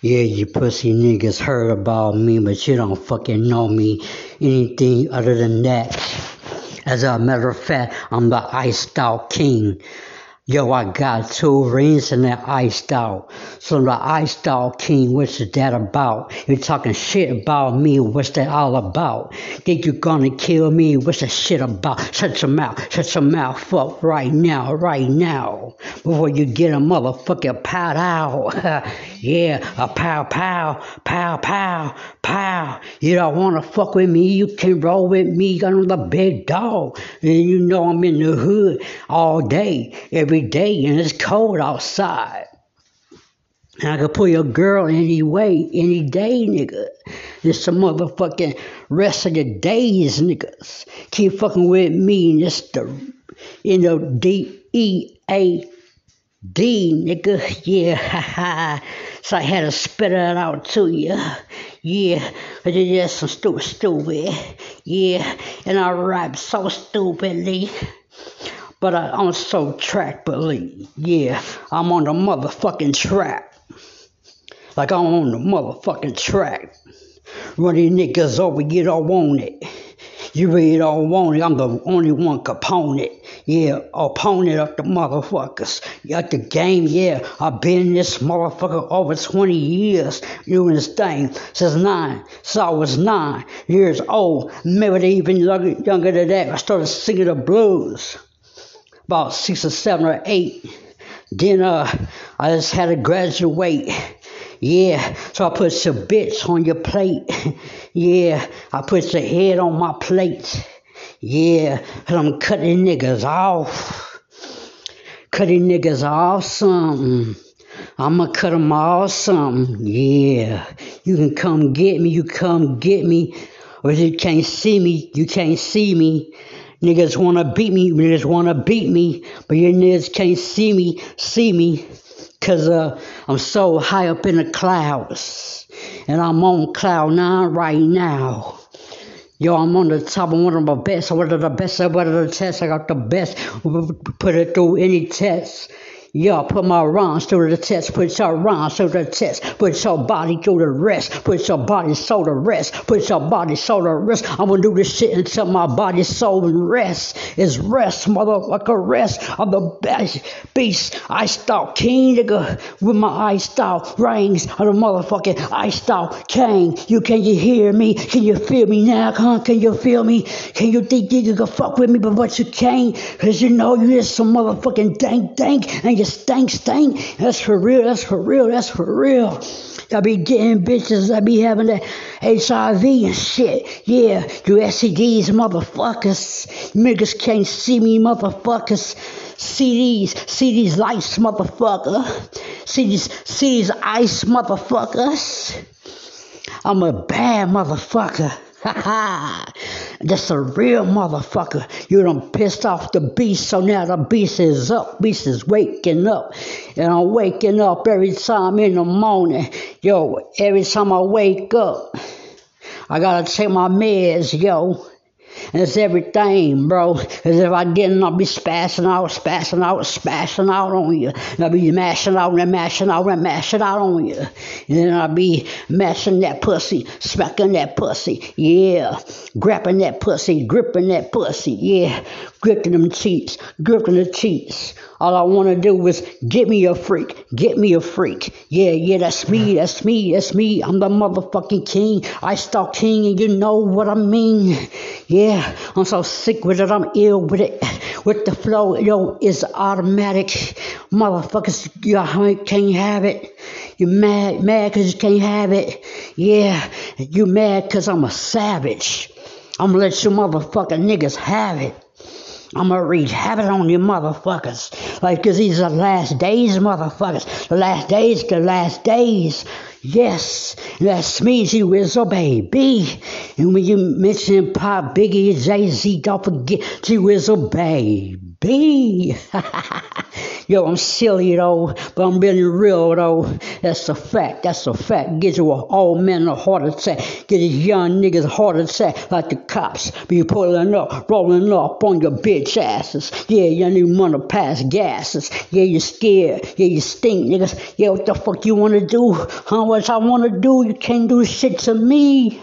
Yeah, you pussy niggas heard about me, but you don't fucking know me anything other than that. As a matter of fact, I'm the iced out king. Yo, I got two rings and they're iced out. So the iced out king, what's that about? You're talking shit about me, what's that all about? Think you're gonna kill me, what's that shit about? Shut your mouth, shut your mouth up right now, right now. Before you get a motherfucking pow out. yeah, a pow pow, pow pow, pow. You don't wanna fuck with me, you can roll with me, I'm the big dog. And you know I'm in the hood all day, every every day and it's cold outside. And I could put your girl any way, any day, nigga. It's some motherfucking rest of the days, niggas. Keep fucking with me, and it's the, you know, D E A D, nigga. Yeah, ha ha. So I had to spit it out to you. Yeah, but it's just some stupid, stupid. Yeah, and I rap so stupidly. But I, I'm so track believe. Yeah, I'm on the motherfucking track. Like I'm on the motherfucking track. Running niggas over, you don't want it. You really don't want it. I'm the only one component. Yeah, opponent of the motherfuckers. At the game, yeah, I've been this motherfucker over 20 years doing this thing since nine. So I was nine years old. Maybe even younger than that. I started singing the blues about six or seven or eight. Then uh, I just had to graduate. Yeah, so I put some bits on your plate. yeah, I put some head on my plate. Yeah, and I'm cutting niggas off. Cutting niggas off something. I'ma cut them off something. Yeah, you can come get me, you come get me. Or if you can't see me, you can't see me. Niggas wanna beat me, niggas wanna beat me, but you niggas can't see me, see me, cause uh, I'm so high up in the clouds, and I'm on cloud nine right now. Yo, I'm on the top of one of my best. One of the best. One of the tests. I got the best. Put it through any test. Y'all put my rhymes through the test, put your rhymes through the test, put your body through the rest, put your body soul to rest, put your body soul to rest. I'm gonna do this shit until my body soul and rest is rest, motherfucker, rest of the best beast. I stalk king nigga with my iced out rings of the motherfucking iced out king. You can you hear me? Can you feel me now? Huh? Can you feel me? Can you think you can fuck with me, but what you can't? Cause you know you is some motherfucking dank dank and you stank, stank. That's for real. That's for real. That's for real. I be getting bitches. I be having that HIV and shit. Yeah, you STDs, motherfuckers. Niggas can't see me, motherfuckers. See these, see these lights, motherfucker. See these, see these ice, motherfuckers. I'm a bad motherfucker. Ha ha! That's a real motherfucker. You done pissed off the beast, so now the beast is up. Beast is waking up. And I'm waking up every time in the morning. Yo, every time I wake up, I gotta take my meds, yo. And it's everything, bro. Cause if I didn't, I'd be spazzing out, spazzing out, spazzing out on you. And I'd be mashing out and mashing out and mashing out on you. And then I'd be mashing that pussy, smacking that pussy, yeah. Grabbing that pussy, gripping that pussy, yeah. Gripping them cheeks, gripping the cheeks. All I want to do is get me a freak, get me a freak. Yeah, yeah, that's me, that's me, that's me. I'm the motherfucking king. I stalk king, and you know what I mean. Yeah, I'm so sick with it, I'm ill with it. With the flow, yo, it's automatic. Motherfuckers, you can't have it. You mad, mad cause you can't have it. Yeah, you mad cause I'm a savage. I'm gonna let you motherfucking niggas have it. I'm gonna wreak havoc on you motherfuckers. Like, cause these are the last days, motherfuckers. The last days, the last days. Yes, that's me, G Wizzle, baby. And when you mention Pop, Biggie, Jay Z, don't forget G Wizzle, baby. B. Yo, I'm silly though, but I'm really real though. That's a fact. That's a fact. Get you an old man a heart attack. Get these young niggas a heart attack like the cops. Be pulling up, rolling up on your bitch asses. Yeah, you need money pass gases. Yeah, you scared. Yeah, you stink, niggas. Yeah, what the fuck you wanna do? Huh? What I wanna do? You can't do shit to me.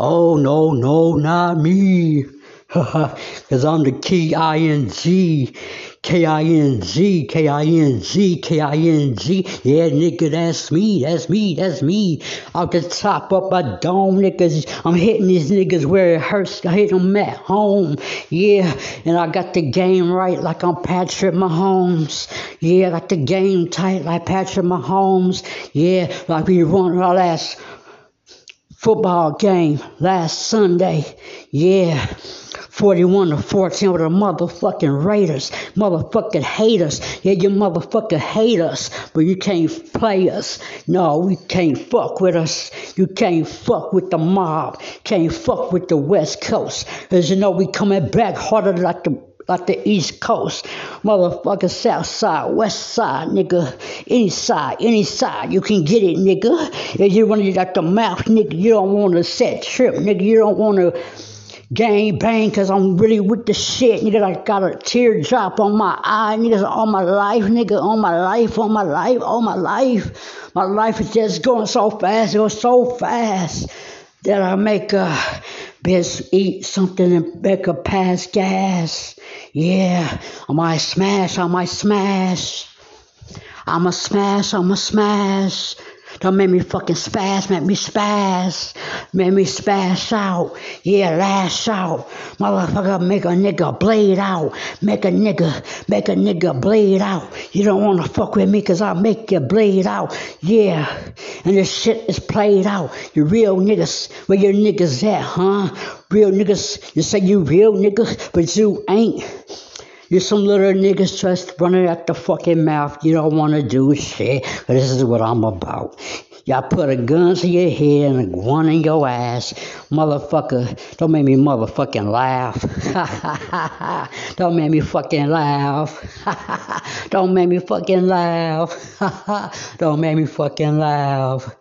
Oh no, no, not me. Cause I'm the key I-N-G. K-I-N-G, K-I-N-G, K-I-N-G. Yeah, nigga, that's me, that's me, that's me. Out the top up my dome, niggas. I'm hitting these niggas where it hurts. I hit them at home. Yeah, and I got the game right like I'm Patrick Mahomes. Yeah, I got the game tight like Patrick Mahomes. Yeah, like we won our last football game last Sunday. Yeah. 41 to 14 with the motherfucking Raiders. Motherfucking haters. Yeah, you motherfucking hate us, but you can't play us. No, we can't fuck with us. You can't fuck with the mob. Can't fuck with the West Coast. Cause you know we coming back harder like the like the East Coast. Motherfucker, South Side, West Side, nigga. Any side, any side, you can get it, nigga. If you want to like the mouth, nigga, you don't want to set trip, nigga. You don't want to gang bang because I'm really with the shit. Nigga, I got a teardrop on my eye. Niggas, all my life, nigga, all my life, all my life, all my life. My life is just going so fast. It goes so fast that I make a bitch eat something and make a pass gas. Yeah, I might smash, I might smash. I'm a smash, I'm a smash. Don't make me fucking spaz, make me spaz. Make me spaz out. Yeah, lash out. Motherfucker, make a nigga bleed out. Make a nigga, make a nigga bleed out. You don't wanna fuck with me cause I'll make you bleed out. Yeah. And this shit is played out. You real niggas, where your niggas at, huh? Real niggas, you say you real niggas, but you ain't. You some little niggas just running at the fucking mouth. You don't want to do shit. This is what I'm about. Y'all put a gun to your head and a one in your ass. Motherfucker, don't make me motherfucking laugh. don't make me fucking laugh. don't make me fucking laugh. don't make me fucking laugh.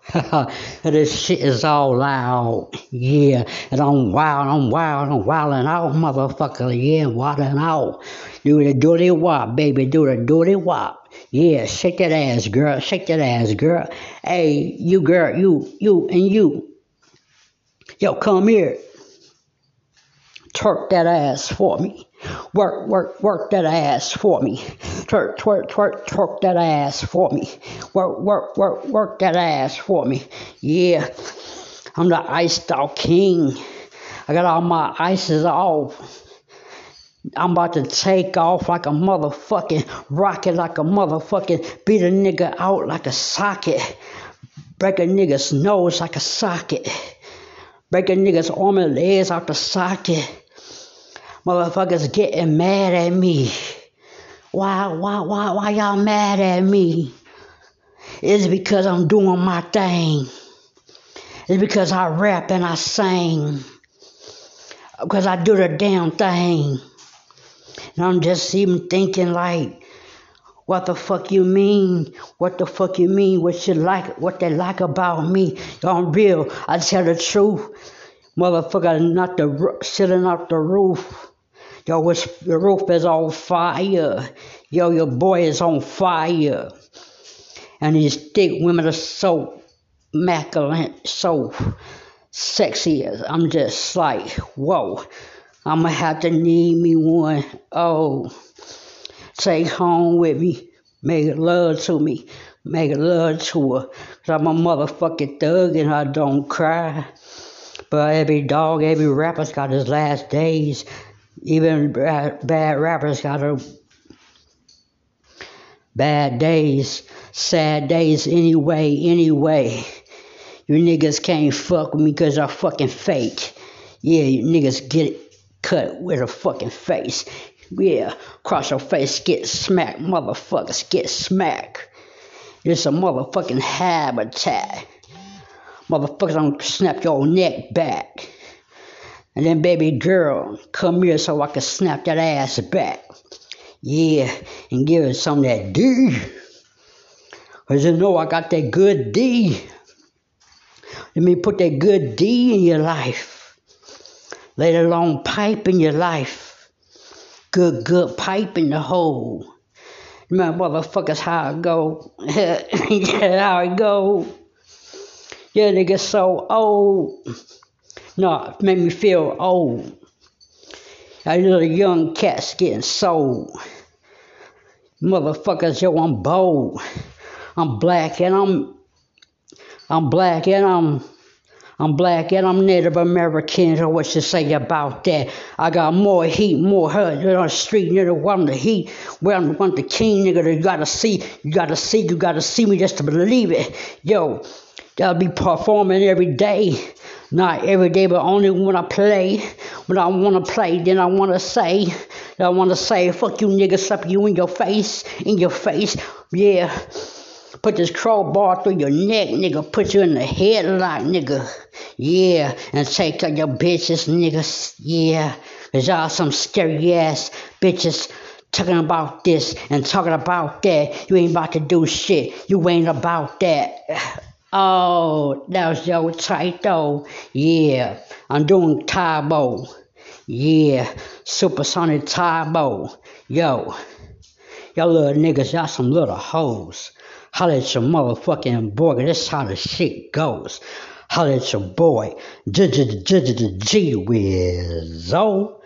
this shit is all loud. Yeah, and I'm wild, I'm wild, I'm wilding out, motherfucker. Yeah, wilding out. Do the dirty wop, baby. Do the dirty wop. Yeah, shake that ass, girl. Shake that ass, girl. Hey, you girl, you, you, and you. Yo, come here. Twerk that ass for me. Work, work, work that ass for me. Twerk, twerk, twerk, twerk that ass for me. Work, work, work, work that ass for me. Yeah, I'm the ice out king. I got all my ices off. I'm about to take off like a motherfucking rocket, like a motherfucking beat a nigga out like a socket. Break a nigga's nose like a socket. Break a nigga's arm and legs out the socket. Motherfuckers getting mad at me. Why, why, why, why y'all mad at me? It's because I'm doing my thing. It's because I rap and I sing. Because I do the damn thing. And I'm just even thinking like, what the fuck you mean? What the fuck you mean? What you like? What they like about me? I'm real. I tell the truth. Motherfucker, not the sitting off the roof. Yo, which the roof is on fire. Yo, your boy is on fire. And these thick women are so immaculate, so sexy. I'm just like, whoa. I'm gonna have to need me one. Oh, take home with me. Make love to me. Make love to her. Cause I'm a motherfucking thug and I don't cry. But every dog, every rapper's got his last days. Even bad, rappers got a bad days, sad days anyway, anyway. You niggas can't fuck with me because I'm fucking fake. Yeah, you niggas get it cut with a fucking face. Yeah, cross your face, get smacked, motherfuckers, get smacked. It's a motherfucking habitat. Motherfuckers, I'm gonna snap your neck back. And then, baby girl, come here so I can snap that ass back. Yeah, and give it some of that D. Cause you know I got that good D. Let me put that good D in your life. Let alone pipe in your life. Good, good pipe in the hole. My motherfuckers, how it go. yeah, how it go. Yeah, they get so old. No, it made me feel old. A little young cat's getting sold. Motherfuckers, yo, I'm bold. I'm black and I'm I'm black and I'm I'm black and I'm Native American, so what you say about that? I got more heat, more hurt on the street, nigga, want the heat. Where I'm want the king, nigga, you gotta see, you gotta see, you gotta see me just to believe it. Yo, I'll be performing every day. Not every day, but only when I play. When I wanna play, then I wanna say. I wanna say, fuck you nigga, slap you in your face, in your face. Yeah. Put this crowbar through your neck, nigga. Put you in the headlock, nigga. Yeah. And take out your bitches, niggas. Yeah. Cause y'all some scary ass bitches talking about this and talking about that. You ain't about to do shit. You ain't about that. Oh, that was your though. Yeah. I'm doing Tae Bo. Yeah. Supersonic Tae Bo. Yo. Y'all little niggas, y'all some little hoes. Holla at your motherfucking boy, that's how the shit goes. Holla at your boy, G G G G G G Wizzo.